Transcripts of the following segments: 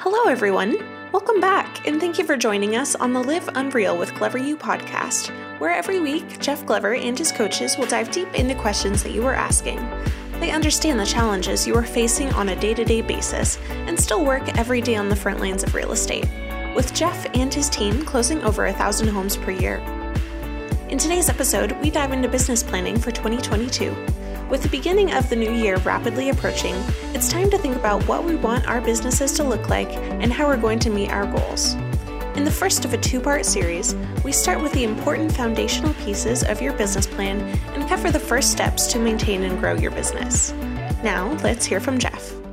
Hello, everyone. Welcome back, and thank you for joining us on the Live Unreal with Glover U podcast, where every week Jeff Glover and his coaches will dive deep into questions that you are asking. They understand the challenges you are facing on a day to day basis and still work every day on the front lines of real estate, with Jeff and his team closing over a thousand homes per year. In today's episode, we dive into business planning for 2022 with the beginning of the new year rapidly approaching, it's time to think about what we want our businesses to look like and how we're going to meet our goals. In the first of a two part series, we start with the important foundational pieces of your business plan and cover the first steps to maintain and grow your business. Now, let's hear from Jeff.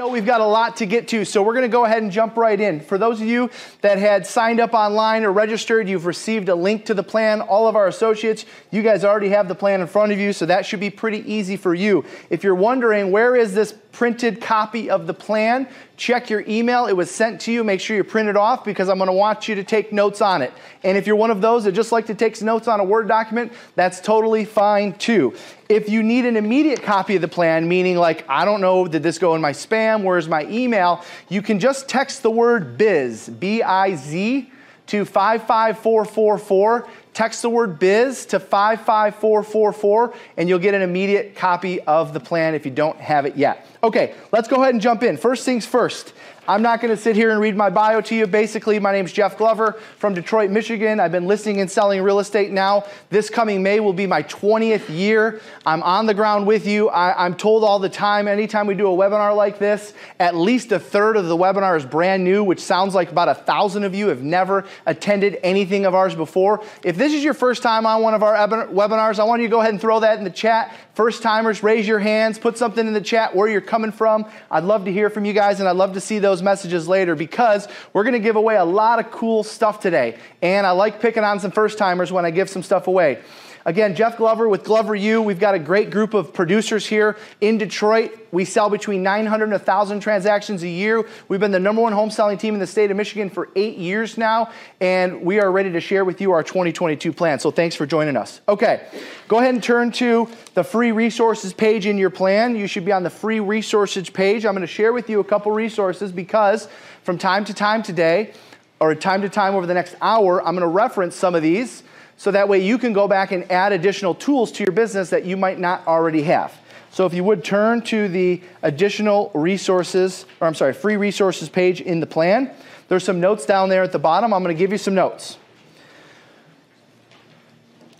Know we've got a lot to get to, so we're going to go ahead and jump right in. For those of you that had signed up online or registered, you've received a link to the plan. All of our associates, you guys already have the plan in front of you, so that should be pretty easy for you. If you're wondering where is this printed copy of the plan, check your email. It was sent to you. Make sure you print it off because I'm going to want you to take notes on it. And if you're one of those that just like to take notes on a Word document, that's totally fine too. If you need an immediate copy of the plan, meaning like, I don't know, did this go in my spam? Where's my email? You can just text the word biz, B I Z, to 55444 Text the word biz to 55444 and you'll get an immediate copy of the plan if you don't have it yet. Okay, let's go ahead and jump in. First things first. I'm not going to sit here and read my bio to you. Basically, my name's Jeff Glover from Detroit, Michigan. I've been listing and selling real estate now. This coming May will be my 20th year. I'm on the ground with you. I, am told all the time, anytime we do a webinar like this, at least a third of the webinar is brand new, which sounds like about a thousand of you have never attended anything of ours before. If this is your first time on one of our webinars, I want you to go ahead and throw that in the chat. First timers, raise your hands, put something in the chat where you're coming from. I'd love to hear from you guys, and I'd love to see those those messages later because we're going to give away a lot of cool stuff today. And I like picking on some first timers when I give some stuff away. Again, Jeff Glover with Glover U. We've got a great group of producers here in Detroit. We sell between 900 and 1,000 transactions a year. We've been the number one home selling team in the state of Michigan for eight years now, and we are ready to share with you our 2022 plan. So thanks for joining us. Okay, go ahead and turn to the free resources page in your plan. You should be on the free resources page. I'm going to share with you a couple resources because from time to time today, or time to time over the next hour, I'm going to reference some of these so that way you can go back and add additional tools to your business that you might not already have. So if you would turn to the additional resources, or I'm sorry, free resources page in the plan, there's some notes down there at the bottom. I'm going to give you some notes.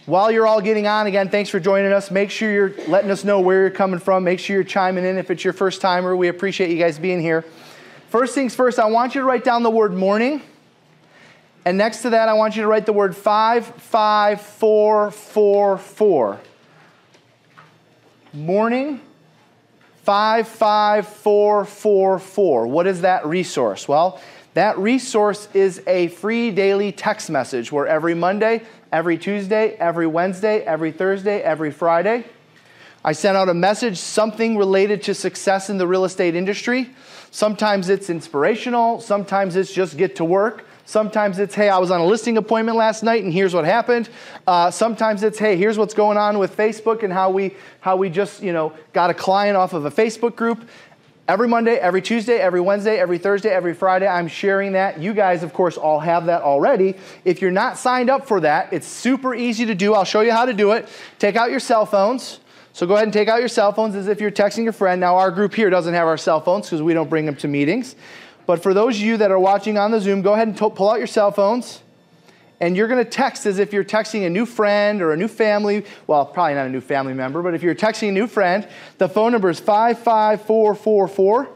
While you're all getting on, again, thanks for joining us. Make sure you're letting us know where you're coming from. Make sure you're chiming in if it's your first timer. We appreciate you guys being here. First things first, I want you to write down the word morning and next to that, I want you to write the word 55444. Morning 55444. What is that resource? Well, that resource is a free daily text message where every Monday, every Tuesday, every Wednesday, every Thursday, every Friday, I send out a message, something related to success in the real estate industry. Sometimes it's inspirational, sometimes it's just get to work. Sometimes it's, hey, I was on a listing appointment last night and here's what happened. Uh, sometimes it's, hey, here's what's going on with Facebook and how we, how we just, you know, got a client off of a Facebook group. Every Monday, every Tuesday, every Wednesday, every Thursday, every Friday, I'm sharing that. You guys, of course, all have that already. If you're not signed up for that, it's super easy to do. I'll show you how to do it. Take out your cell phones. So go ahead and take out your cell phones as if you're texting your friend. Now, our group here doesn't have our cell phones because we don't bring them to meetings. But for those of you that are watching on the Zoom, go ahead and pull out your cell phones. And you're going to text as if you're texting a new friend or a new family. Well, probably not a new family member, but if you're texting a new friend, the phone number is 55444.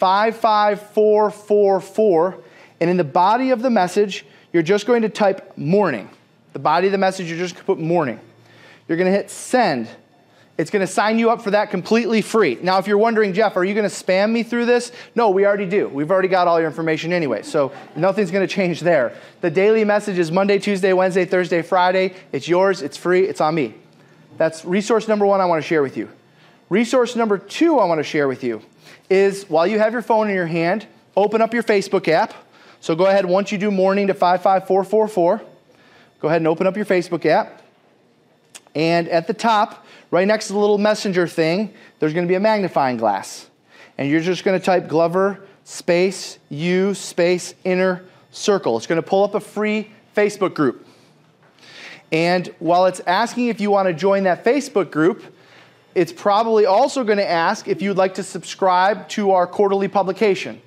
55444. And in the body of the message, you're just going to type morning. The body of the message, you're just going to put morning. You're going to hit send. It's going to sign you up for that completely free. Now, if you're wondering, Jeff, are you going to spam me through this? No, we already do. We've already got all your information anyway, so nothing's going to change there. The daily message is Monday, Tuesday, Wednesday, Thursday, Friday. It's yours, it's free, it's on me. That's resource number one I want to share with you. Resource number two I want to share with you is while you have your phone in your hand, open up your Facebook app. So go ahead, once you do morning to 55444, go ahead and open up your Facebook app. And at the top, right next to the little messenger thing, there's going to be a magnifying glass. And you're just going to type Glover space U space inner circle. It's going to pull up a free Facebook group. And while it's asking if you want to join that Facebook group, it's probably also going to ask if you'd like to subscribe to our quarterly publication.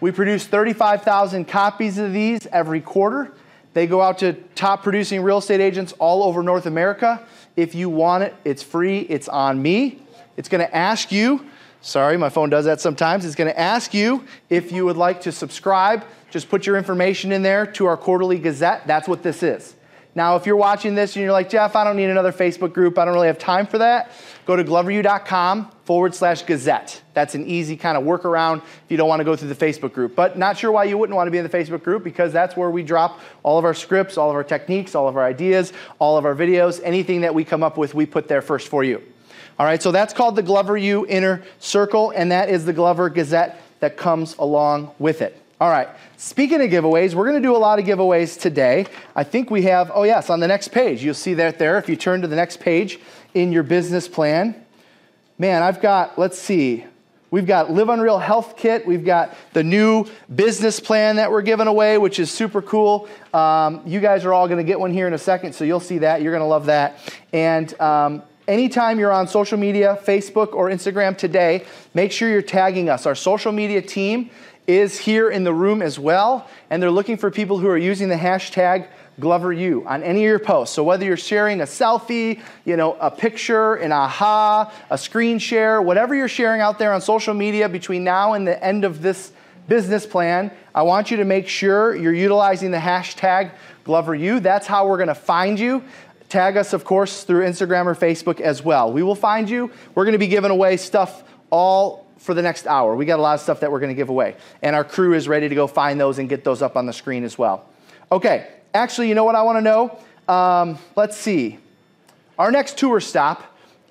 We produce 35,000 copies of these every quarter. They go out to top producing real estate agents all over North America. If you want it, it's free, it's on me. It's going to ask you, sorry, my phone does that sometimes. It's going to ask you if you would like to subscribe. Just put your information in there to our quarterly gazette. That's what this is. Now, if you're watching this and you're like, Jeff, I don't need another Facebook group, I don't really have time for that, go to gloveru.com forward slash gazette. That's an easy kind of workaround if you don't want to go through the Facebook group. But not sure why you wouldn't want to be in the Facebook group because that's where we drop all of our scripts, all of our techniques, all of our ideas, all of our videos. Anything that we come up with, we put there first for you. All right, so that's called the Glover U Inner Circle, and that is the Glover Gazette that comes along with it. All right, speaking of giveaways, we're going to do a lot of giveaways today. I think we have, oh, yes, on the next page. You'll see that there if you turn to the next page in your business plan. Man, I've got, let's see, we've got Live Unreal Health Kit. We've got the new business plan that we're giving away, which is super cool. Um, you guys are all going to get one here in a second, so you'll see that. You're going to love that. And um, anytime you're on social media, Facebook or Instagram today, make sure you're tagging us. Our social media team is here in the room as well, and they're looking for people who are using the hashtag GloverU on any of your posts. So whether you're sharing a selfie, you know, a picture, an aha, a screen share, whatever you're sharing out there on social media between now and the end of this business plan, I want you to make sure you're utilizing the hashtag GloverU. That's how we're going to find you. Tag us, of course, through Instagram or Facebook as well. We will find you. We're going to be giving away stuff all for the next hour. We got a lot of stuff that we're going to give away. And our crew is ready to go find those and get those up on the screen as well. Okay, actually, you know what I want to know? Um, let's see. Our next tour stop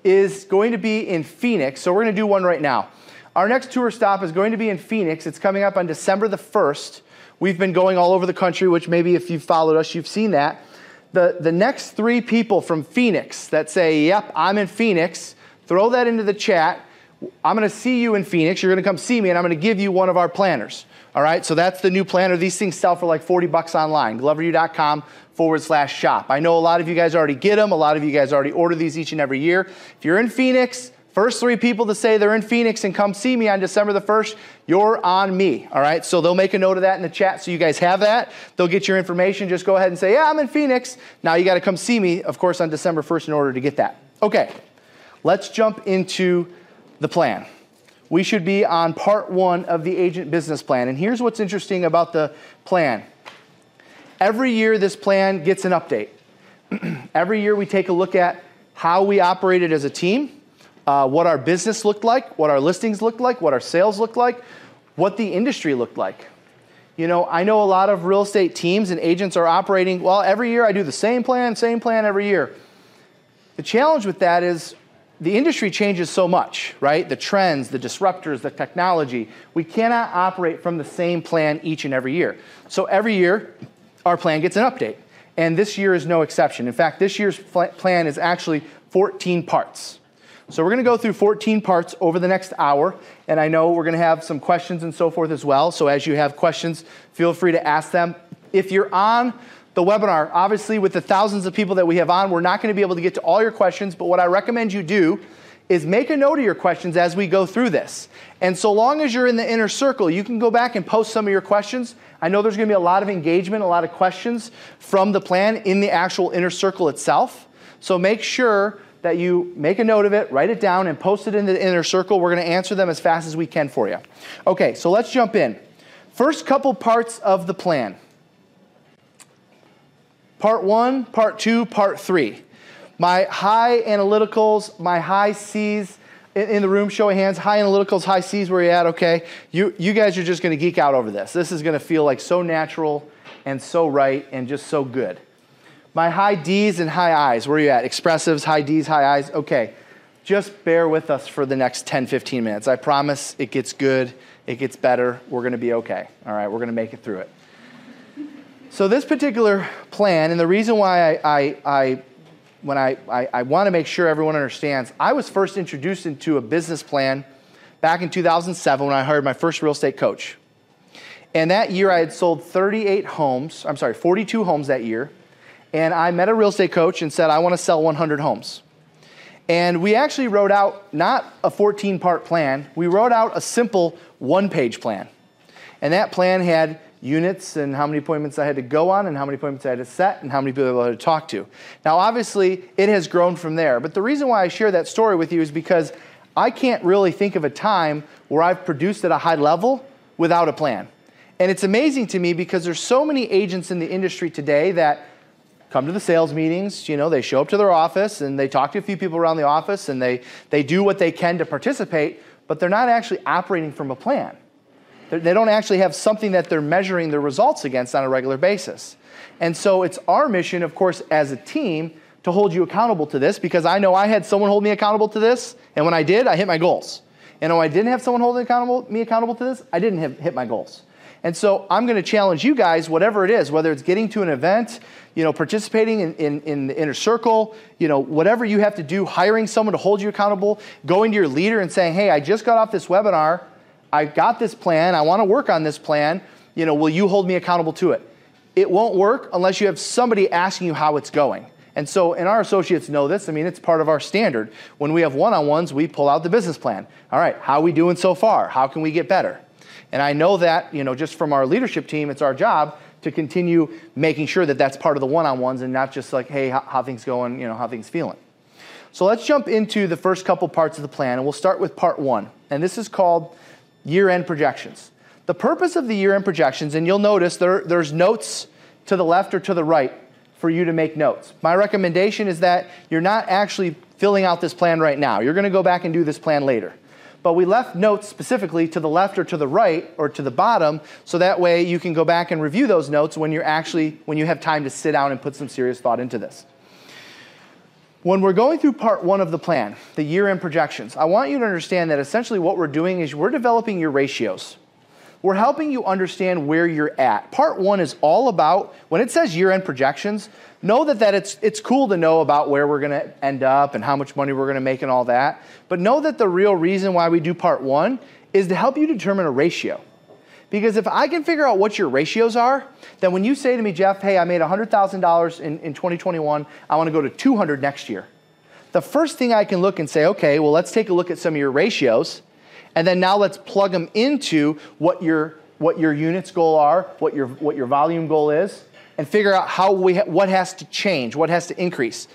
is going to be in Phoenix. So we're going to do one right now. Our next tour stop is going to be in Phoenix. It's coming up on December the 1st. We've been going all over the country, which maybe if you've followed us, you've seen that. The, the next three people from Phoenix that say, Yep, I'm in Phoenix, throw that into the chat I'm going to see you in Phoenix. You're going to come see me, and I'm going to give you one of our planners. All right, so that's the new planner. These things sell for like 40 bucks online. GloverU.com forward slash shop. I know a lot of you guys already get them. A lot of you guys already order these each and every year. If you're in Phoenix, first three people to say they're in Phoenix and come see me on December the 1st, you're on me. All right, so they'll make a note of that in the chat so you guys have that. They'll get your information. Just go ahead and say, Yeah, I'm in Phoenix. Now you got to come see me, of course, on December 1st in order to get that. Okay, let's jump into the plan. We should be on part one of the agent business plan. And here's what's interesting about the plan every year, this plan gets an update. every year, we take a look at how we operated as a team, uh, what our business looked like, what our listings looked like, what our sales looked like, what the industry looked like. You know, I know a lot of real estate teams and agents are operating, well, every year I do the same plan, same plan every year. The challenge with that is the industry changes so much, right? The trends, the disruptors, the technology. We cannot operate from the same plan each and every year. So every year, our plan gets an update. And this year is no exception. In fact, this year's plan is actually 14 parts. So we're going to go through 14 parts over the next hour. And I know we're going to have some questions and so forth as well. So as you have questions, feel free to ask them. If you're on the webinar. Obviously, with the thousands of people that we have on, we're not going to be able to get to all your questions, but what I recommend you do is make a note of your questions as we go through this. And so long as you're in the inner circle, you can go back and post some of your questions. I know there's going to be a lot of engagement, a lot of questions from the plan in the actual inner circle itself. So make sure that you make a note of it, write it down, and post it in the inner circle. We're going to answer them as fast as we can for you. Okay, so let's jump in. First couple parts of the plan. Part one, part two, part three. My high analyticals, my high C's in, in the room, show of hands, high analyticals, high C's, where you at? Okay. You, you guys are just going to geek out over this. This is going to feel like so natural and so right and just so good. My high D's and high I's, where you at? Expressives, high D's, high I's. Okay. Just bear with us for the next 10, 15 minutes. I promise it gets good, it gets better. We're going to be okay. All right. We're going to make it through it. So this particular plan, and the reason why I, I, I when I, I, I want to make sure everyone understands, I was first introduced into a business plan back in 2007 when I hired my first real estate coach. And that year I had sold 38 homes, I'm sorry, 42 homes that year. And I met a real estate coach and said, I want to sell 100 homes. And we actually wrote out not a 14 part plan, we wrote out a simple one page plan. And that plan had units and how many appointments I had to go on and how many appointments I had to set and how many people I had to talk to. Now, obviously, it has grown from there. But the reason why I share that story with you is because I can't really think of a time where I've produced at a high level without a plan. And it's amazing to me because there's so many agents in the industry today that come to the sales meetings, you know, they show up to their office and they talk to a few people around the office and they, they do what they can to participate, but they're not actually operating from a plan. They're, do not actually have something that they're measuring their results against on a regular basis. And so it's our mission, of course, as a team to hold you accountable to this because I know I had someone hold me accountable to this, and when I did, I hit my goals. And when I didn't have someone hold me accountable to this, I didn't have, hit my goals. And so I'm going to challenge you guys, whatever it is, whether it's getting to an event, you know, participating in, in, in, the inner circle, you know, whatever you have to do, hiring someone to hold you accountable, going to your leader and saying, hey, I just got off this webinar. I got this plan. I want to work on this plan. You know, will you hold me accountable to it? It won't work unless you have somebody asking you how it's going. And so, and our associates know this. I mean, it's part of our standard. When we have one on ones, we pull out the business plan. All right, how are we doing so far? How can we get better? And I know that, you know, just from our leadership team, it's our job to continue making sure that that's part of the one-on-ones and not just like, hey, how, how things going, you know, how things feeling. So let's jump into the first couple parts of the plan, and we'll start with part one. And this is called year-end projections. The purpose of the year-end projections, and you'll notice there, there's notes to the left or to the right for you to make notes. My recommendation is that you're not actually filling out this plan right now. You're going to go back and do this plan later but we left notes specifically to the left or to the right or to the bottom so that way you can go back and review those notes when you're actually when you have time to sit down and put some serious thought into this when we're going through part one of the plan the year-end projections i want you to understand that essentially what we're doing is we're developing your ratios we're helping you understand where you're at part one is all about when it says year-end projections know that, that it's, it's cool to know about where we're to end up and how much money we're to make and all that. But know that the real reason why we do part one is to help you determine a ratio. Because if I can figure out what your ratios are, then when you say to me, Jeff, hey, I made $100,000 in, in 2021, I want to go to 200 next year. The first thing I can look and say, okay, well, let's take a look at some of your ratios, and then now let's plug them into what your, what your units goal are, what your, what your volume goal is, and figure out how we ha- what has to change, what has to increase.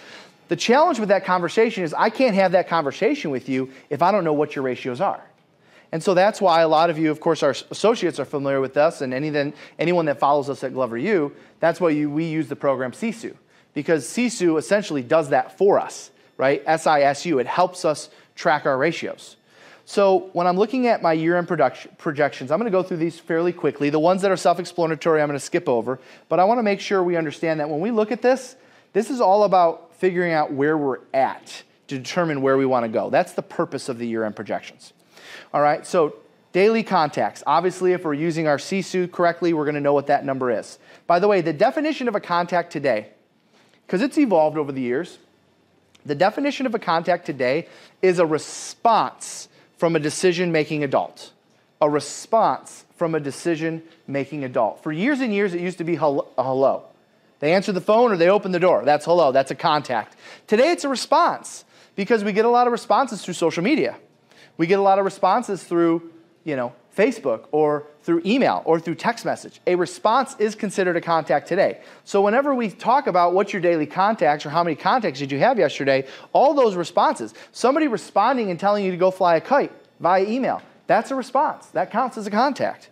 The challenge with that conversation is I can't have that conversation with you if I don't know what your ratios are. And so that's why a lot of you, of course, our associates are familiar with us, and any then, anyone that follows us at Glover U, that's why you, we use the program SISU. Because SISU essentially does that for us, right? SISU, it helps us track our ratios. So when I'm looking at my year-end production projections, I'm going to go through these fairly quickly. The ones that are self-explanatory, I'm going to skip over. But I want to make sure we understand that when we look at this, this is all about figuring out where we're at to determine where we want to go. That's the purpose of the year-end projections. All right, so daily contacts. Obviously, if we're using our SISU correctly, we're going to know what that number is. By the way, the definition of a contact today, because it's evolved over the years, the definition of a contact today is a response from a decision making adult, a response from a decision making adult. For years and years, it used to be a hello. They answer the phone or they open the door. That's hello, that's a contact. Today, it's a response because we get a lot of responses through social media. We get a lot of responses through, you know, Facebook or through email or through text message. A response is considered a contact today. So whenever we talk about what's your daily contacts or how many contacts did you have yesterday, all those responses, somebody responding and telling you to go fly a kite via email, that's a response. That counts as a contact.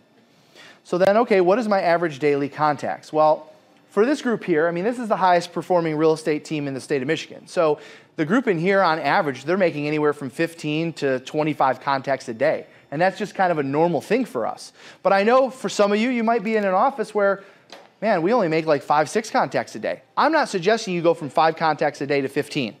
So then, okay, what is my average daily contacts? Well, for this group here, I mean, this is the highest performing real estate team in the state of Michigan. So the group in here, on average, they're making anywhere from 15 to 25 contacts a day. And that's just kind of a normal thing for us. But I know for some of you, you might be in an office where, man, we only make like five, six contacts a day. I'm not suggesting you go from five contacts a day to 15.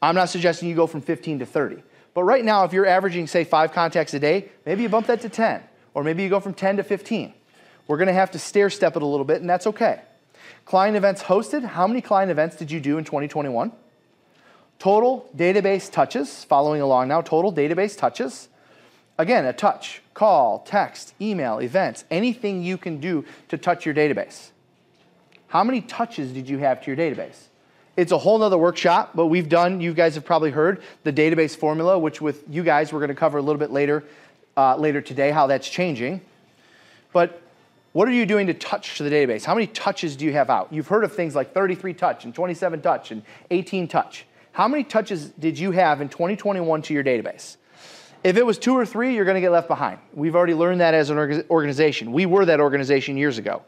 I'm not suggesting you go from 15 to 30. But right now, if you're averaging, say, five contacts a day, maybe you bump that to 10, or maybe you go from 10 to 15. We're to have to stair step it a little bit, and that's okay. Client events hosted, how many client events did you do in 2021? Total database touches, following along now, total database touches. Again, a touch, call, text, email, events, anything you can do to touch your database. How many touches did you have to your database? It's a whole nother workshop, but we've done, you guys have probably heard the database formula, which with you guys we're going to cover a little bit later, uh, later today, how that's changing. But what are you doing to touch to the database? How many touches do you have out? You've heard of things like 33 touch and 27 touch and 18 touch. How many touches did you have in 2021 to your database? If it was two or three, you're going to get left behind. We've already learned that as an organization. We were that organization years ago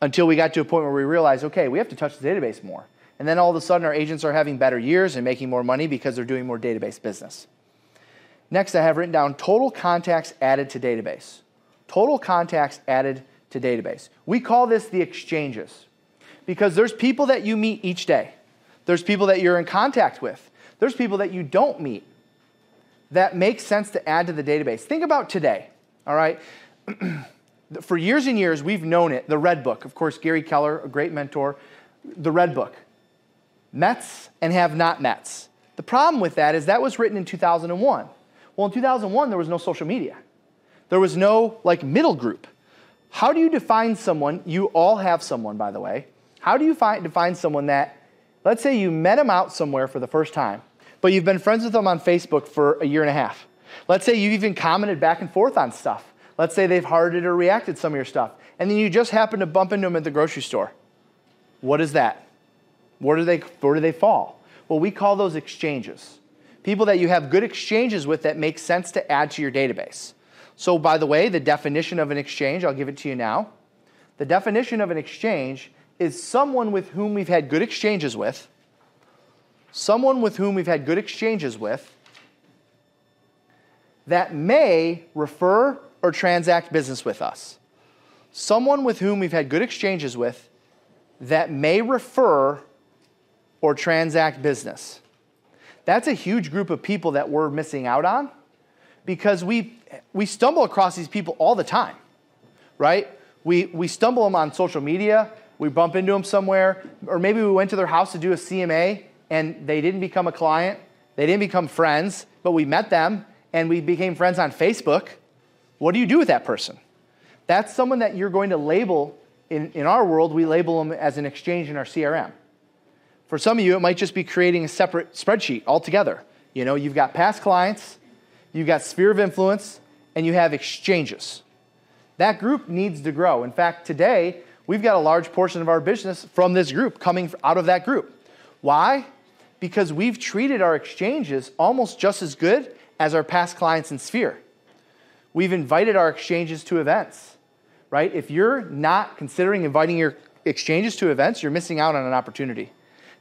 until we got to a point where we realized, okay, we have to touch the database more. And then all of a sudden, our agents are having better years and making more money because they're doing more database business. Next, I have written down total contacts added to database. Total contacts added to database. We call this the exchanges because there's people that you meet each day. There's people that you're in contact with. There's people that you don't meet that makes sense to add to the database. Think about today, all right? For years and years, we've known it, the Red Book. Of course, Gary Keller, a great mentor, the Red Book. Mets and have not Mets. The problem with that is that was written in 2001. Well, in 2001, there was no social media. There was no like middle group. How do you define someone? You all have someone, by the way. How do you find, define someone that, let's say you met them out somewhere for the first time, but you've been friends with them on Facebook for a year and a half? Let's say you've even commented back and forth on stuff. Let's say they've hearted or reacted some of your stuff, and then you just happen to bump into them at the grocery store. What is that? Where do they, where do they fall? Well, we call those exchanges. People that you have good exchanges with that make sense to add to your database. So, by the way, the definition of an exchange, I'll give it to you now. The definition of an exchange is someone with whom we've had good exchanges with, someone with whom we've had good exchanges with, that may refer or transact business with us. Someone with whom we've had good exchanges with that may refer or transact business. That's a huge group of people that we're missing out on because we, we stumble across these people all the time, right? We, we stumble them on social media, we bump into them somewhere, or maybe we went to their house to do a CMA and they didn't become a client, they didn't become friends, but we met them and we became friends on Facebook what do you do with that person? That's someone that you're going to label, in, in our world, we label them as an exchange in our CRM. For some of you, it might just be creating a separate spreadsheet altogether. You know, you've got past clients, you've got sphere of influence, and you have exchanges. That group needs to grow. In fact, today, we've got a large portion of our business from this group coming out of that group. Why? Because we've treated our exchanges almost just as good as our past clients in Sphere. We've invited our exchanges to events, right? If you're not considering inviting your exchanges to events, you're missing out on an opportunity.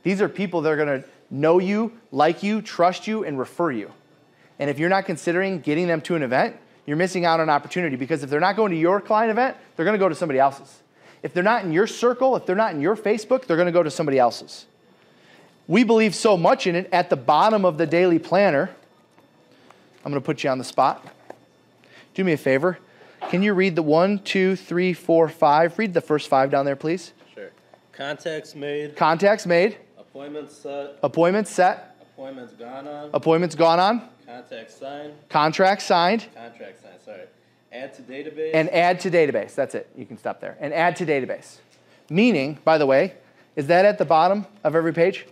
These are people that are going to know you, like you, trust you, and refer you. And if you're not considering getting them to an event, you're missing out on an opportunity because if they're not going to your client event, they're going to go to somebody else's. If they're not in your circle, if they're not in your Facebook, they're going to go to somebody else's. We believe so much in it at the bottom of the daily planner. I'm going to put you on the spot do me a favor. Can you read the one, two, three, four, five? Read the first five down there, please. Sure. Contacts made. Contacts made. Appointments set. Appointments set. Appointments gone on. Appointments gone on. Contracts signed. Contract signed. Contracts signed. Sorry. Add to database. And add to database. That's it. You can stop there. And add to database. Meaning, by the way, is that at the bottom of every page?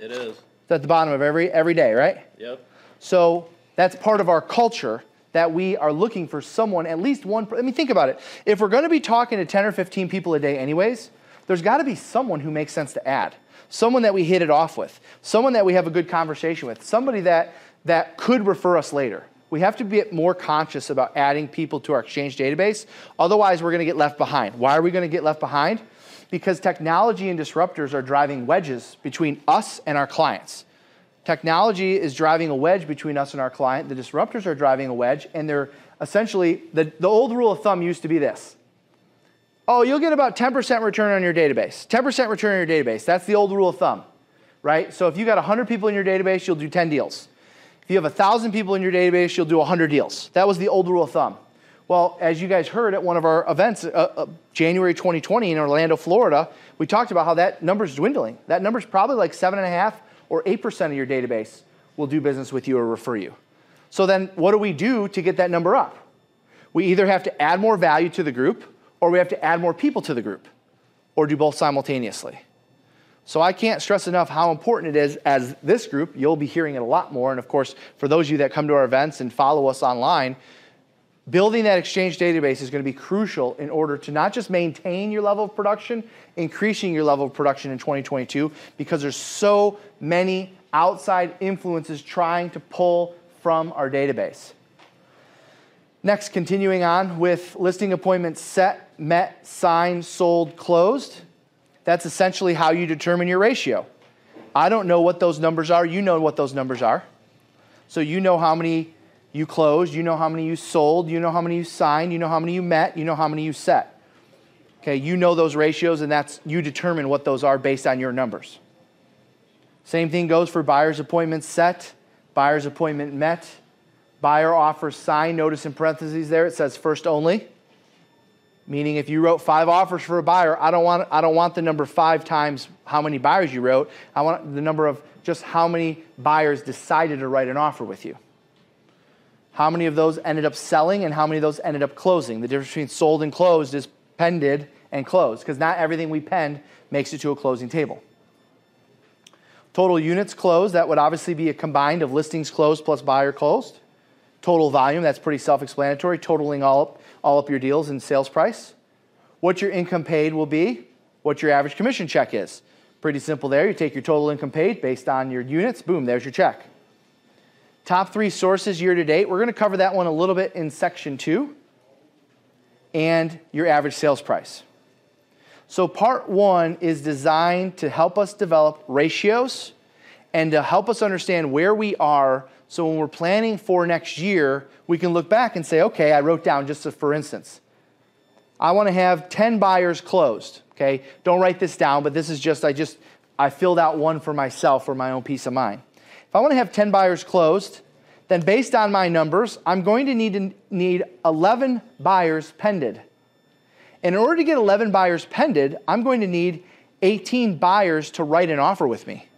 It is. It's at the bottom of every every day, right? Yep. So that's part of our culture that we are looking for someone, at least one. I mean, think about it. If we're going to be talking to 10 or 15 people a day, anyways, there's got to be someone who makes sense to add, someone that we hit it off with, someone that we have a good conversation with, somebody that, that could refer us later. We have to be more conscious about adding people to our Exchange database. Otherwise, we're going to get left behind. Why are we going to get left behind? Because technology and disruptors are driving wedges between us and our clients. Technology is driving a wedge between us and our client. The disruptors are driving a wedge, and they're essentially the, the old rule of thumb used to be this. Oh, you'll get about 10% return on your database. 10% return on your database. That's the old rule of thumb, right? So if you got 100 people in your database, you'll do 10 deals. If you have 1,000 people in your database, you'll do 100 deals. That was the old rule of thumb. Well, as you guys heard at one of our events, uh, uh, January 2020 in Orlando, Florida, we talked about how that number's dwindling. That number's probably like seven and a half or 8% of your database will do business with you or refer you. So then what do we do to get that number up? We either have to add more value to the group or we have to add more people to the group or do both simultaneously. So I can't stress enough how important it is as this group. You'll be hearing it a lot more. And of course, for those of you that come to our events and follow us online, building that exchange database is going to be crucial in order to not just maintain your level of production, increasing your level of production in 2022, because there's so many outside influences trying to pull from our database. Next, continuing on with listing appointments set, met, signed, sold, closed. That's essentially how you determine your ratio. I don't know what those numbers are. You know what those numbers are. So you know how many you closed, you know how many you sold, you know how many you signed, you know how many you met, you know how many you set. Okay, you know those ratios and that's you determine what those are based on your numbers. Same thing goes for buyer's appointment set, buyer's appointment met, buyer offer signed, notice in parentheses there it says first only. Meaning, if you wrote five offers for a buyer, I don't want, I don't want the number five times how many buyers you wrote. I want the number of just how many buyers decided to write an offer with you. How many of those ended up selling and how many of those ended up closing? The difference between sold and closed is pended and closed, because not everything we penned makes it to a closing table. Total units closed, that would obviously be a combined of listings closed plus buyer closed. Total volume, that's pretty self explanatory, totaling all up all up your deals and sales price. What your income paid will be, what your average commission check is. Pretty simple there. You take your total income paid based on your units, boom, there's your check. Top three sources year to date. We're going to cover that one a little bit in section two. And your average sales price. So, part one is designed to help us develop ratios and to help us understand where we are so when we're planning for next year, we can look back and say, okay, I wrote down just for instance, I want to have 10 buyers closed. Okay, don't write this down, but this is just, I just, I filled out one for myself for my own peace of mind. If I want to have 10 buyers closed, then based on my numbers, I'm going to need to need 11 buyers pended. In order to get 11 buyers pended, I'm going to need 18 buyers to write an offer with me.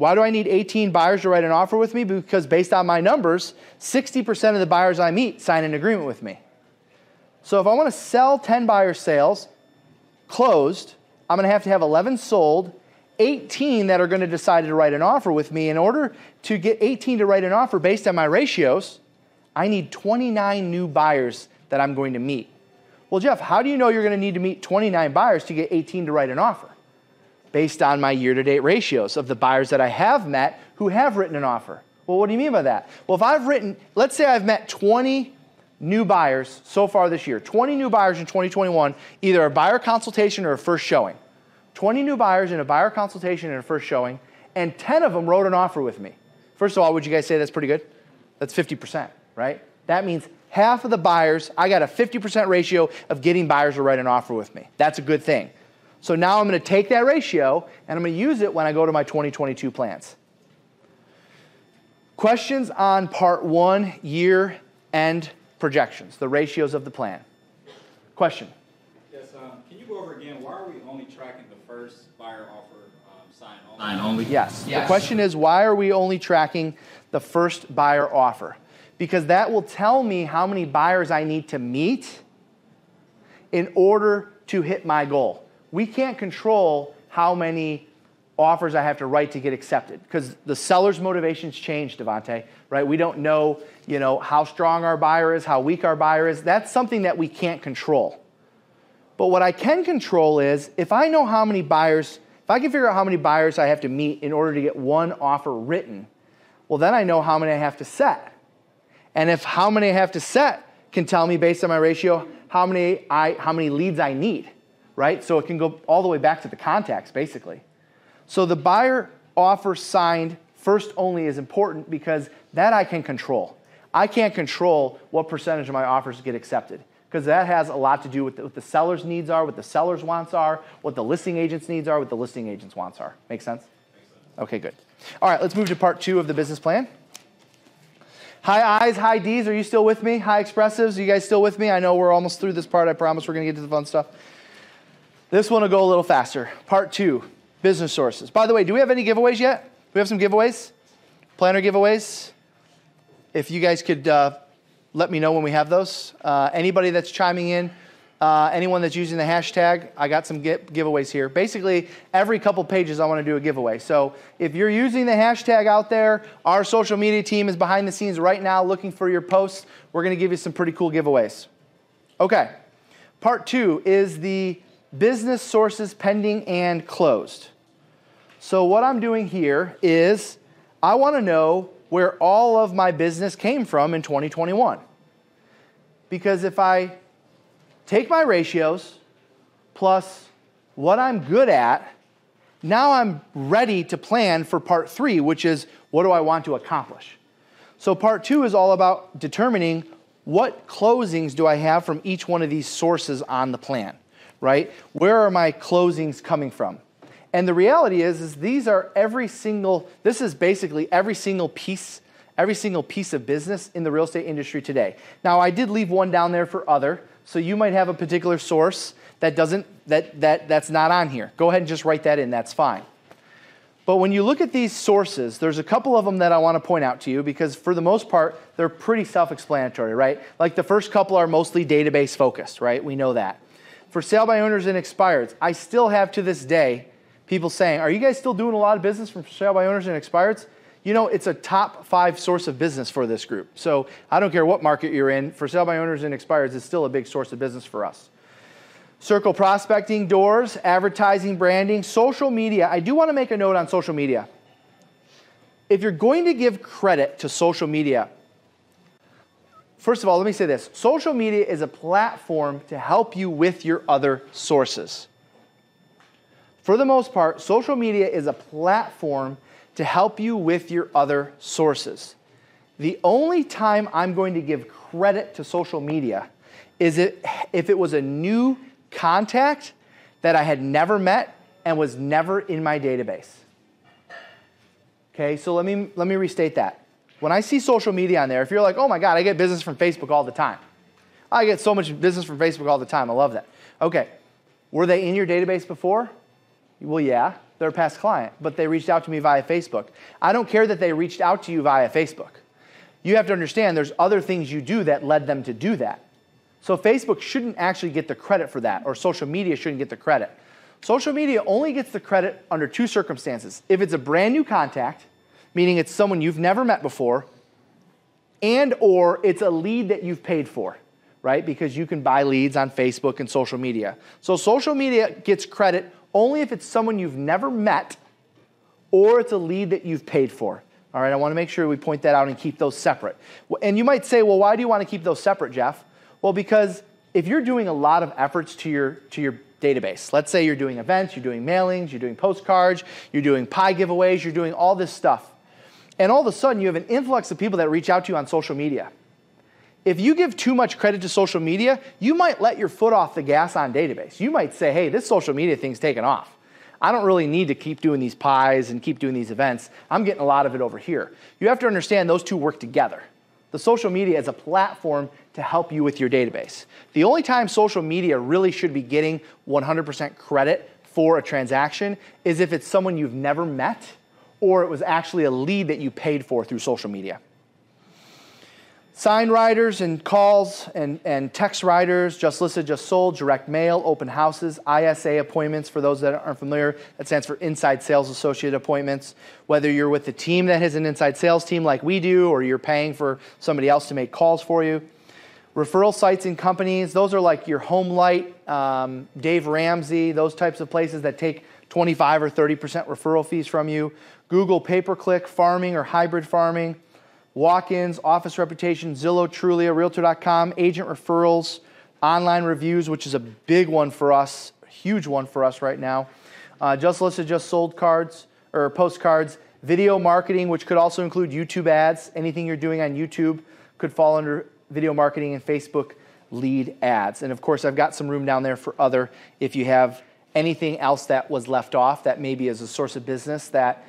Why do I need 18 buyers to write an offer with me? Because based on my numbers, 60% of the buyers I meet sign an agreement with me. So if I want to sell 10 buyer sales closed, I'm going to have to have 11 sold, 18 that are going to decide to write an offer with me. In order to get 18 to write an offer based on my ratios, I need 29 new buyers that I'm going to meet. Well, Jeff, how do you know you're going to need to meet 29 buyers to get 18 to write an offer? Based on my year to date ratios of the buyers that I have met who have written an offer. Well, what do you mean by that? Well, if I've written, let's say I've met 20 new buyers so far this year, 20 new buyers in 2021, either a buyer consultation or a first showing. 20 new buyers in a buyer consultation and a first showing, and 10 of them wrote an offer with me. First of all, would you guys say that's pretty good? That's 50%, right? That means half of the buyers, I got a 50% ratio of getting buyers to write an offer with me. That's a good thing. So now I'm going to take that ratio and I'm going to use it when I go to my 2022 plans. Questions on part one, year end projections, the ratios of the plan. Question? Yes, um, can you go over again? Why are we only tracking the first buyer offer um, sign only? Sign only? Yes. yes. The question is why are we only tracking the first buyer offer? Because that will tell me how many buyers I need to meet in order to hit my goal we can't control how many offers I have to write to get accepted because the seller's motivations change, Devante, right? We don't know, you know, how strong our buyer is, how weak our buyer is. That's something that we can't control. But what I can control is if I know how many buyers, if I can figure out how many buyers I have to meet in order to get one offer written, well, then I know how many I have to set. And if how many I have to set can tell me based on my ratio how many, I, how many leads I need right? So it can go all the way back to the contacts, basically. So the buyer offer signed first only is important because that I can control. I can't control what percentage of my offers get accepted because that has a lot to do with what the seller's needs are, what the seller's wants are, what the listing agent's needs are, what the listing agent's wants are. Make sense? Okay, good. All right, let's move to part two of the business plan. High I's, high D's, are you still with me? High expressives, are you guys still with me? I know we're almost through this part. I promise we're going to get to the fun stuff. This one will go a little faster. Part two business sources. By the way, do we have any giveaways yet? We have some giveaways? Planner giveaways? if you guys could uh, let me know when we have those. Uh, anybody that's chiming in, uh, anyone that's using the hashtag, I got some giveaways here. Basically, every couple pages I want to do a giveaway. So if you're using the hashtag out there, our social media team is behind the scenes right now looking for your posts. We're going to give you some pretty cool giveaways. Okay, part two is the business sources pending and closed. So what I'm doing here is I want to know where all of my business came from in 2021. Because if I take my ratios plus what I'm good at, now I'm ready to plan for part three, which is what do I want to accomplish? So, part two is all about determining what closings do I have from each one of these sources on the plan, right? Where are my closings coming from? And the reality is, is these are every single, this is basically every single piece, every single piece of business in the real estate industry today. Now, I did leave one down there for other, so you might have a particular source that doesn't, that, that, that's not on here. Go ahead and just write that in, that's fine. But when you look at these sources, there's a couple of them that I want to point out to you because for the most part, they're pretty self-explanatory, right? Like the first couple are mostly database focused, right? We know that. For sale by owners and expireds, I still have to this day people saying, Are you guys still doing a lot of business from sale by owners and expireds? You know, it's a top five source of business for this group. So I don't care what market you're in, for sale by owners and expireds is still a big source of business for us. Circle prospecting, doors, advertising, branding, social media. I do want to make a note on social media. If you're going to give credit to social media, first of all, let me say this social media is a platform to help you with your other sources. For the most part, social media is a platform to help you with your other sources. The only time I'm going to give credit to social media is if it was a new contact that I had never met and was never in my database. Okay, so let me, let me restate that. When I see social media on there, if you're like, oh my God, I get business from Facebook all the time. I get so much business from Facebook all the time. I love that. Okay, were they in your database before? Well, yeah, they're a past client, but they reached out to me via Facebook. I don't care that they reached out to you via Facebook. You have to understand there's other things you do that led them to do that. So Facebook shouldn't actually get the credit for that, or social media shouldn't get the credit. Social media only gets the credit under two circumstances. If it's a brand new contact, meaning it's someone you've never met before, and or it's a lead that you've paid for, right? Because you can buy leads on Facebook and social media. So social media gets credit only if it's someone you've never met or it's a lead that you've paid for. All right, I want to make sure we point that out and keep those separate. And you might say, well, why do you want to keep those separate, Jeff? Well, because if you're doing a lot of efforts to your, to your database, let's say you're doing events, you're doing mailings, you're doing postcards, you're doing pie giveaways, you're doing all this stuff, and all of a sudden you have an influx of people that reach out to you on social media. If you give too much credit to social media, you might let your foot off the gas on database. You might say, hey, this social media thing's taken off. I don't really need to keep doing these pies and keep doing these events. I'm getting a lot of it over here. You have to understand those two work together. The social media is a platform to help you with your database. The only time social media really should be getting 100% credit for a transaction is if it's someone you've never met or it was actually a lead that you paid for through social media. Sign writers and calls and, and text writers, just listed, just sold, direct mail, open houses, ISA appointments for those that aren't familiar. That stands for Inside Sales Associate appointments. Whether you're with a team that has an inside sales team like we do, or you're paying for somebody else to make calls for you. Referral sites and companies, those are like your HomeLight, um, Dave Ramsey, those types of places that take 25 or 30% referral fees from you. Google pay per click, farming or hybrid farming walk ins, office reputation, Zillow, Trulia, Realtor.com, agent referrals, online reviews, which is a big one for us, huge one for us right now. Uh, just listed, just sold cards or postcards, video marketing, which could also include YouTube ads. Anything you're doing on YouTube could fall under video marketing and Facebook lead ads. And of course, I've got some room down there for other if you have anything else that was left off that maybe is a source of business that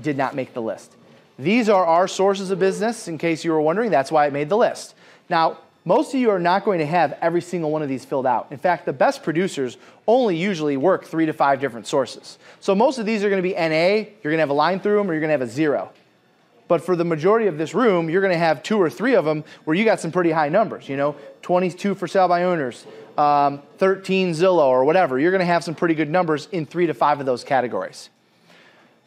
did not make the list. These are our sources of business, in case you were wondering. That's why I made the list. Now, most of you are not going to have every single one of these filled out. In fact, the best producers only usually work three to five different sources. So most of these are going to be NA, you're going to have a line through them, or you're going to have a zero. But for the majority of this room, you're going to have two or three of them where you got some pretty high numbers. You know, 22 for sale by owners, um, 13 Zillow or whatever. You're going to have some pretty good numbers in three to five of those categories.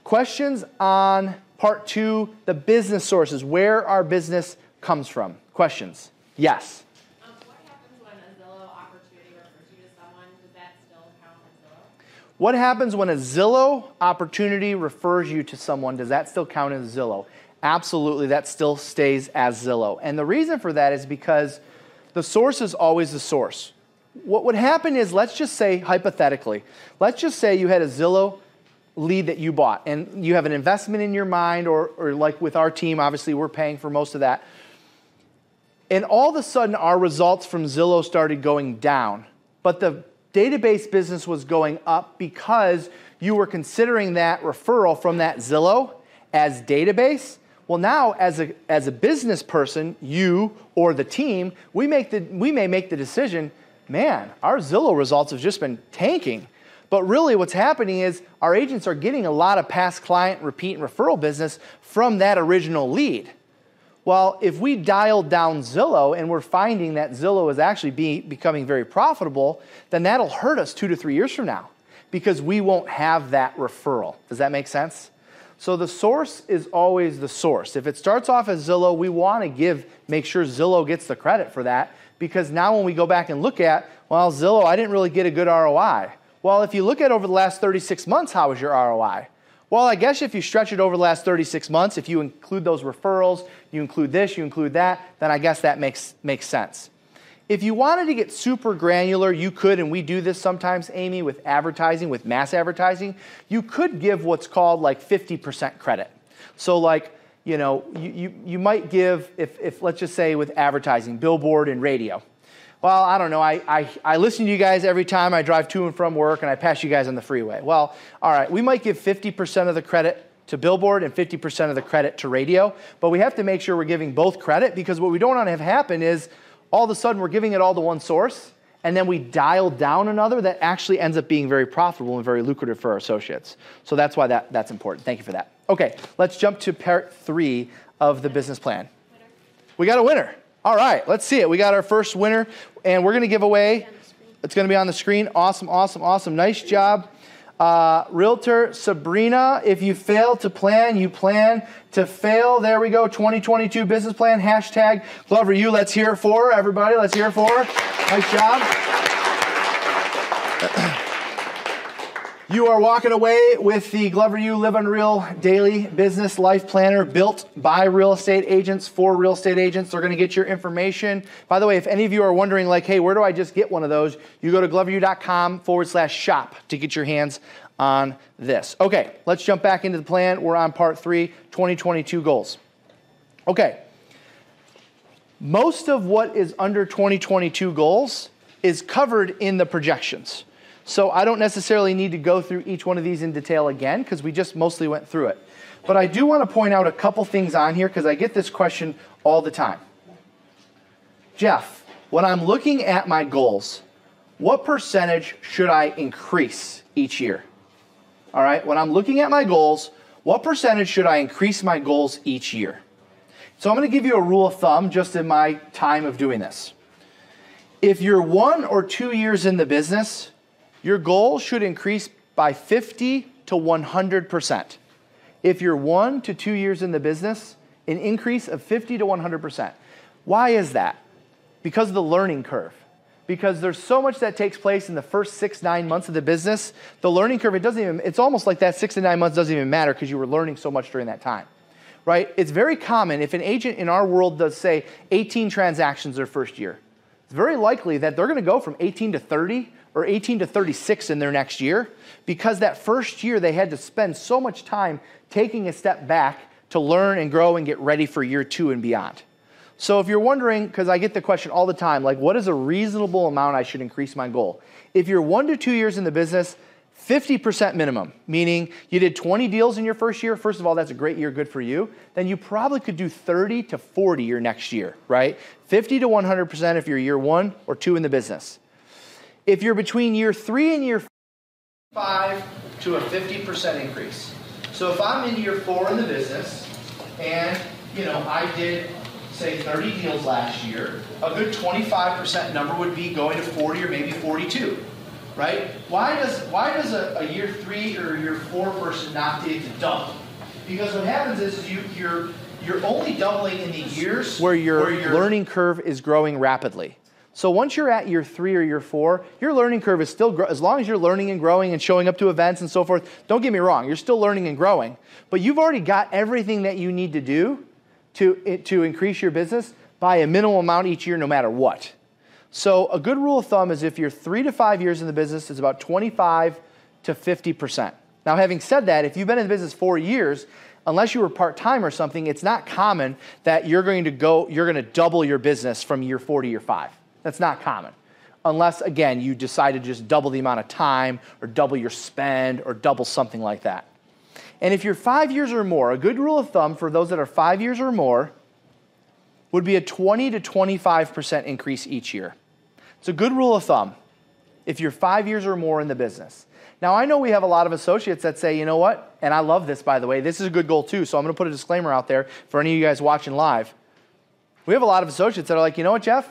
Questions on part two, the business sources, where our business comes from. Questions? Yes. What happens when a Zillow opportunity refers you to someone? Does that still count as Zillow? What happens when a Zillow opportunity refers you to someone? Does that still count as Zillow? Absolutely, that still stays as Zillow. And the reason for that is because the source is always the source. What would happen is, let's just say, hypothetically, let's just say you had a Zillow lead that you bought and you have an investment in your mind, or, or like with our team, obviously, we're paying for most of that. And all of a sudden, our results from Zillow started going down. But the database business was going up because you were considering that referral from that Zillow as database well, now as a, as a business person, you or the team, we, make the, we may make the decision man, our Zillow results have just been tanking. But really, what's happening is our agents are getting a lot of past client repeat and referral business from that original lead. Well, if we dial down Zillow and we're finding that Zillow is actually be, becoming very profitable, then that'll hurt us two to three years from now because we won't have that referral. Does that make sense? So the source is always the source. If it starts off as Zillow, we want to give, make sure Zillow gets the credit for that because now when we go back and look at, well, Zillow, I didn't really get a good ROI. Well, if you look at over the last 36 months, how was your ROI? Well, I guess if you stretch it over the last 36 months, if you include those referrals, you include this, you include that, then I guess that makes, makes sense. If you wanted to get super granular, you could, and we do this sometimes, Amy, with advertising, with mass advertising, you could give what's called like 50% credit. So, like, you know, you, you, you might give, if, if let's just say with advertising, billboard and radio. Well, I don't know. I, I, I listen to you guys every time I drive to and from work and I pass you guys on the freeway. Well, all right, we might give 50% of the credit to billboard and 50% of the credit to radio, but we have to make sure we're giving both credit because what we don't want to have happen is all of a sudden we're giving it all to one source, and then we dial down another that actually ends up being very profitable and very lucrative for our associates. So that's why that, that's important. Thank you for that. Okay, let's jump to part three of the business plan. We got a winner. All right, let's see it. We got our first winner, and we're going to give away. It's going to be on the screen. Awesome, awesome, awesome. Nice job. Uh, Realtor Sabrina, if you fail to plan, you plan to fail. There we go. 2022 business plan. Hashtag Glover U. Let's hear it for everybody. Let's hear it for. Nice job. You are walking away with the Glover U Live Unreal Daily Business Life Planner built by real estate agents for real estate agents. They're going to get your information. By the way, if any of you are wondering, like, hey, where do I just get one of those? You go to gloveru.com forward slash shop to get your hands on this. Okay, let's jump back into the plan. We're on part three 2022 goals. Okay, most of what is under 2022 goals is covered in the projections. So I don't necessarily need to go through each one of these in detail again because we just mostly went through it. But I do want to point out a couple things on here because I get this question all the time. Jeff, when I'm looking at my goals, what percentage should I increase each year? All right, when I'm looking at my goals, what percentage should I increase my goals each year? So I'm going to give you a rule of thumb just in my time of doing this. If you're one or two years in the business, your goal should increase by 50 to 100%. If you're one to two years in the business, an increase of 50 to 100%. Why is that? Because of the learning curve. Because there's so much that takes place in the first six, nine months of the business. The learning curve, it doesn't even, it's almost like that six to nine months doesn't even matter because you were learning so much during that time. Right? It's very common if an agent in our world does, say, 18 transactions their first year, it's very likely that they're to go from 18 to 30 or 18 to 36 in their next year because that first year they had to spend so much time taking a step back to learn and grow and get ready for year two and beyond. So if you're wondering, because I get the question all the time, like what is a reasonable amount I should increase my goal? If you're one to two years in the business, 50% minimum, meaning you did 20 deals in your first year. First of all, that's a great year, good for you. Then you probably could do 30 to 40 your next year, right? 50 to 100% if you're year one or two in the business if you're between year three and year five to a 50% increase. So if I'm in year four in the business and you know I did say 30 deals last year, a good 25% number would be going to 40 or maybe 42, right? Why does why does a, a year three or year four person not take to double? Because what happens is, is you you're you're only doubling in the years where your, where your learning curve is growing rapidly. So once you're at year three or year four, your learning curve is still, as long as you're learning and growing and showing up to events and so forth, don't get me wrong, you're still learning and growing. But you've already got everything that you need to do to, to increase your business by a minimal amount each year, no matter what. So a good rule of thumb is if you're three to five years in the business, it's about 25 to 50%. Now, having said that, if you've been in the business four years, unless you were part-time or something, it's not common that you're going to go, you're going to double your business from year four to year five. That's not common. Unless, again, you decide to just double the amount of time or double your spend or double something like that. And if you're five years or more, a good rule of thumb for those that are five years or more would be a 20 to 25% increase each year. It's a good rule of thumb if you're five years or more in the business. Now, I know we have a lot of associates that say, you know what, and I love this, by the way, this is a good goal too, so I'm going to put a disclaimer out there for any of you guys watching live. We have a lot of associates that are like, you know what, Jeff,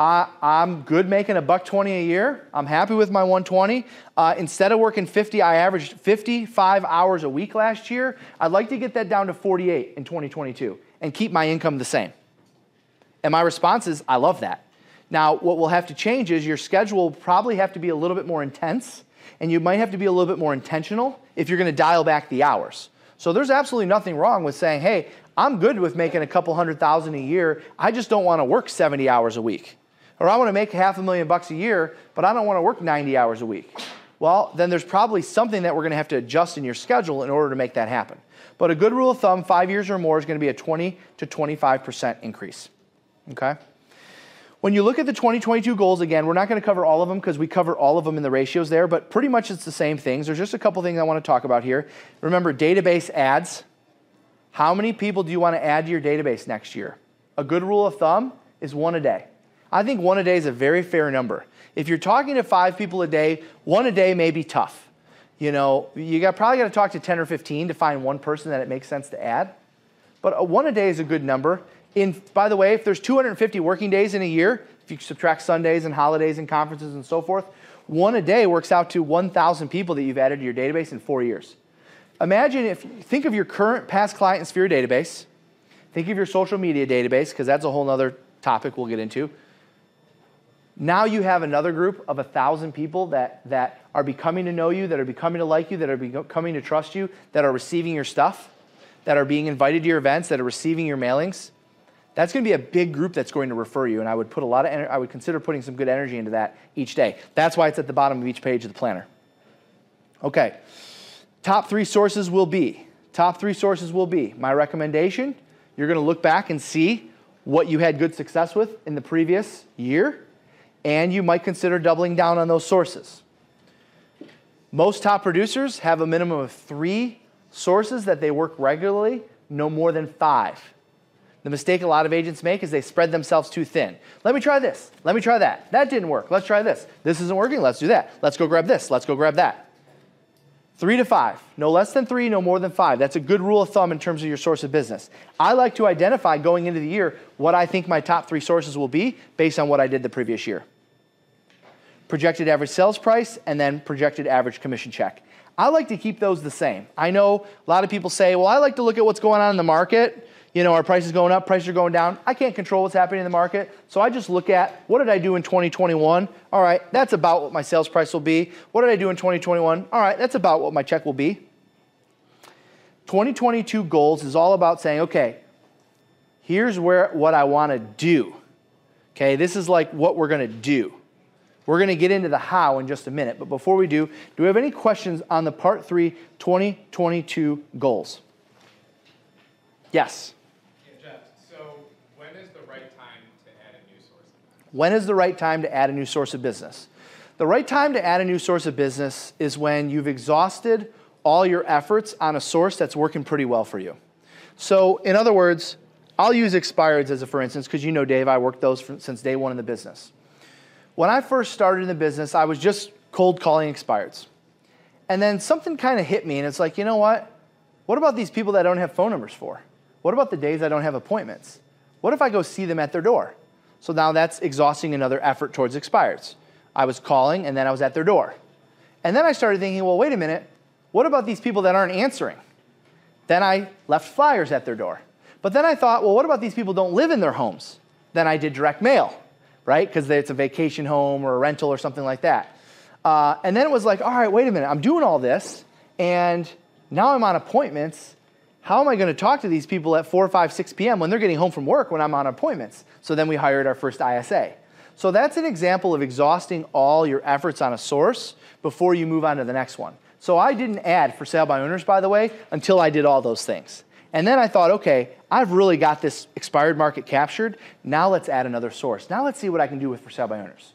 I, am good making a buck 20 a year. I'm happy with my 120. Uh, instead of working 50, I averaged 55 hours a week last year. I'd like to get that down to 48 in 2022 and keep my income the same. And my response is, I love that. Now, what will have to change is your schedule will probably have to be a little bit more intense, and you might have to be a little bit more intentional if you're going to dial back the hours. So there's absolutely nothing wrong with saying, hey, I'm good with making a couple hundred thousand a year. I just don't want to work 70 hours a week. Or I want to make half a million bucks a year, but I don't want to work 90 hours a week. Well, then there's probably something that we're going to have to adjust in your schedule in order to make that happen. But a good rule of thumb, five years or more, is going to be a 20 to 25% increase. Okay? When you look at the 2022 goals, again, we're not going to cover all of them because we cover all of them in the ratios there, but pretty much it's the same things. There's just a couple things I want to talk about here. Remember, database ads. How many people do you want to add to your database next year? A good rule of thumb is one a day. I think one a day is a very fair number. If you're talking to five people a day, one a day may be tough. You know, you got, probably got to talk to 10 or 15 to find one person that it makes sense to add. But one a day is a good number. In, by the way, if there's 250 working days in a year, if you subtract Sundays and holidays and conferences and so forth, one a day works out to 1,000 people that you've added to your database in four years. Imagine if, think of your current past client and sphere database, think of your social media database, because that's a whole other topic we'll get into. Now you have another group of a thousand people that, that are becoming to know you, that are becoming to like you, that are becoming to trust you, that are receiving your stuff, that are being invited to your events, that are receiving your mailings. That's going to be a big group that's going to refer you, and I would put a lot of I would consider putting some good energy into that each day. That's why it's at the bottom of each page of the planner. Okay, top three sources will be top three sources will be my recommendation. You're going to look back and see what you had good success with in the previous year and you might consider doubling down on those sources. Most top producers have a minimum of three sources that they work regularly, no more than five. The mistake a lot of agents make is they spread themselves too thin. Let me try this. Let me try that. That didn't work. Let's try this. This isn't working. Let's do that. Let's go grab this. Let's go grab that. Three to five. No less than three, no more than five. That's a good rule of thumb in terms of your source of business. I like to identify going into the year what I think my top three sources will be based on what I did the previous year. Projected average sales price, and then projected average commission check. I like to keep those the same. I know a lot of people say, well, I like to look at what's going on in the market. You know, our prices going up, prices are going down. I can't control what's happening in the market. So I just look at what did I do in 2021? All right, that's about what my sales price will be. What did I do in 2021? All right, that's about what my check will be. 2022 goals is all about saying, okay, here's where what I want to do. Okay, this is like what we're going to do. We're going to get into the how in just a minute, but before we do, do we have any questions on the part 3 2022 goals? Yes. When is the right time to add a new source of business? The right time to add a new source of business is when you've exhausted all your efforts on a source that's working pretty well for you. So, in other words, I'll use expireds as a for instance, because you know, Dave, I worked those for, since day one in the business. When I first started in the business, I was just cold calling expireds. And then something kind of hit me, and it's like, you know what? What about these people that I don't have phone numbers for? What about the days I don't have appointments? What if I go see them at their door? So now that's exhausting another effort towards expireds. I was calling and then I was at their door. And then I started thinking, well, wait a minute, what about these people that aren't answering? Then I left flyers at their door. But then I thought, well, what about these people don't live in their homes? Then I did direct mail, right? Because it's a vacation home or a rental or something like that. Uh, and then it was like, all right, wait a minute, I'm doing all this, and now I'm on appointments. How am I going to talk to these people at 4, 5, 6 p.m. when they're getting home from work when I'm on appointments? So then we hired our first ISA. So that's an example of exhausting all your efforts on a source before you move on to the next one. So I didn't add for sale by owners, by the way, until I did all those things. And then I thought, okay, I've really got this expired market captured. Now let's add another source. Now let's see what I can do with for sale by owners.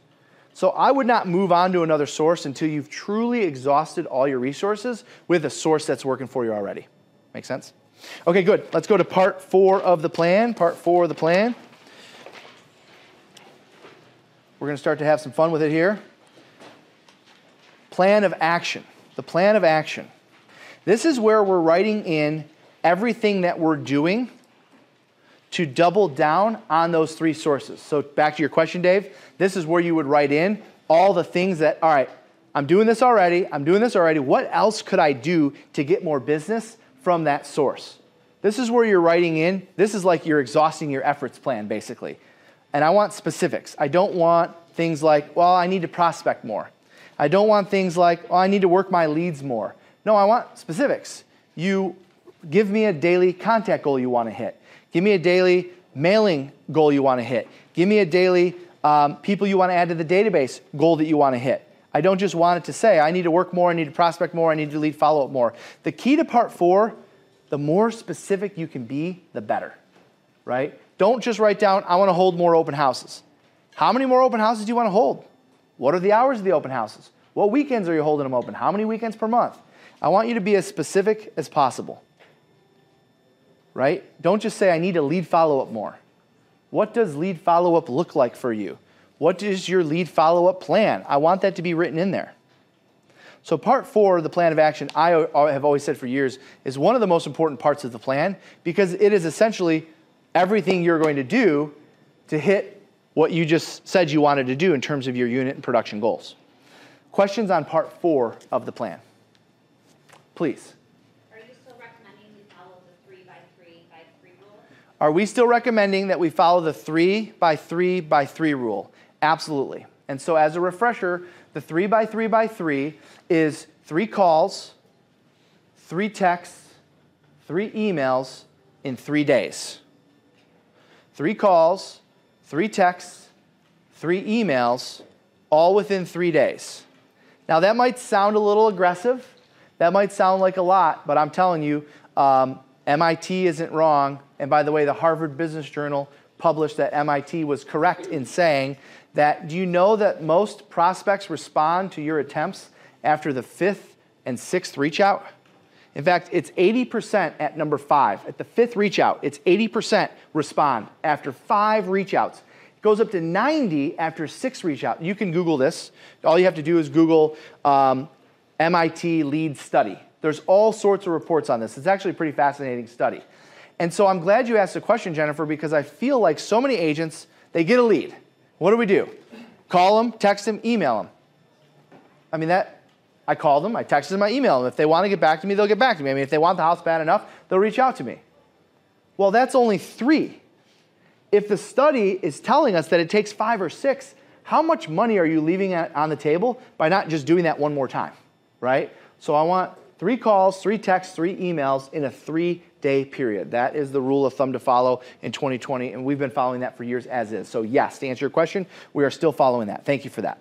So I would not move on to another source until you've truly exhausted all your resources with a source that's working for you already. Make sense? Okay, good. Let's go to part four of the plan. Part four of the plan. We're going to start to have some fun with it here. Plan of action. The plan of action. This is where we're writing in everything that we're doing to double down on those three sources. So, back to your question, Dave, this is where you would write in all the things that, all right, I'm doing this already, I'm doing this already. What else could I do to get more business from that source? This is where you're writing in. This is like you're exhausting your efforts plan, basically. And I want specifics. I don't want things like, well, I need to prospect more. I don't want things like, oh, I need to work my leads more. No, I want specifics. You give me a daily contact goal you want to hit. Give me a daily mailing goal you want to hit. Give me a daily um, people you want to add to the database goal that you want to hit. I don't just want it to say, I need to work more, I need to prospect more, I need to lead follow up more. The key to part four, the more specific you can be, the better, right? Don't just write down, I want to hold more open houses. How many more open houses do you want to hold? What are the hours of the open houses? What weekends are you holding them open? How many weekends per month? I want you to be as specific as possible. Right? Don't just say, I need to lead follow up more. What does lead follow up look like for you? What is your lead follow up plan? I want that to be written in there. So, part four, the plan of action, I have always said for years, is one of the most important parts of the plan because it is essentially everything you're going to do to hit what you just said you wanted to do in terms of your unit and production goals. Questions on part four of the plan? Please. Are you still recommending we follow the three by three by three rule? Are we still recommending that we follow the three by three by three rule? Absolutely. And so, as a refresher, the three by three by three is three calls, three texts, three emails in three days. Three calls, three texts, three emails, all within three days. Now, that might sound a little aggressive. That might sound like a lot, but I'm telling you, um, MIT isn't wrong. And by the way, the Harvard Business Journal published that MIT was correct in saying that do you know that most prospects respond to your attempts after the fifth and sixth reach out? In fact, it's 80% at number five. At the fifth reach out, it's 80% respond after five reach outs. It goes up to 90 after six reach out. You can Google this. All you have to do is Google um, MIT lead study. There's all sorts of reports on this. It's actually a pretty fascinating study. And so I'm glad you asked the question, Jennifer, because I feel like so many agents, they get a lead. What do we do? Call them, text them, email them. I mean, that, I call them, I text them, I email them. If they want to get back to me, they'll get back to me. I mean, if they want the house bad enough, they'll reach out to me. Well, that's only three. If the study is telling us that it takes five or six, how much money are you leaving on the table by not just doing that one more time, right? So I want three calls, three texts, three emails in a three day period. That is the rule of thumb to follow in 2020, and we've been following that for years as is. So, yes, to answer your question, we are still following that. Thank you for that.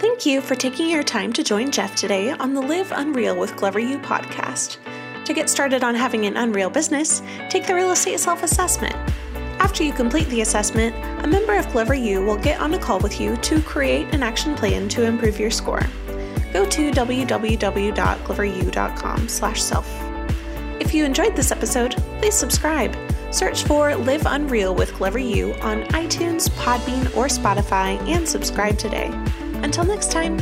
Thank you for taking your time to join Jeff today on the Live Unreal with Glover U podcast. To get started on having an unreal business, take the real estate self assessment. After you complete the assessment, a member of Glover U will get on a call with you to create an action plan to improve your score. Go to www.gloveru.com/self. If you enjoyed this episode, please subscribe. Search for Live Unreal with Glover U on iTunes, Podbean, or Spotify and subscribe today. Until next time.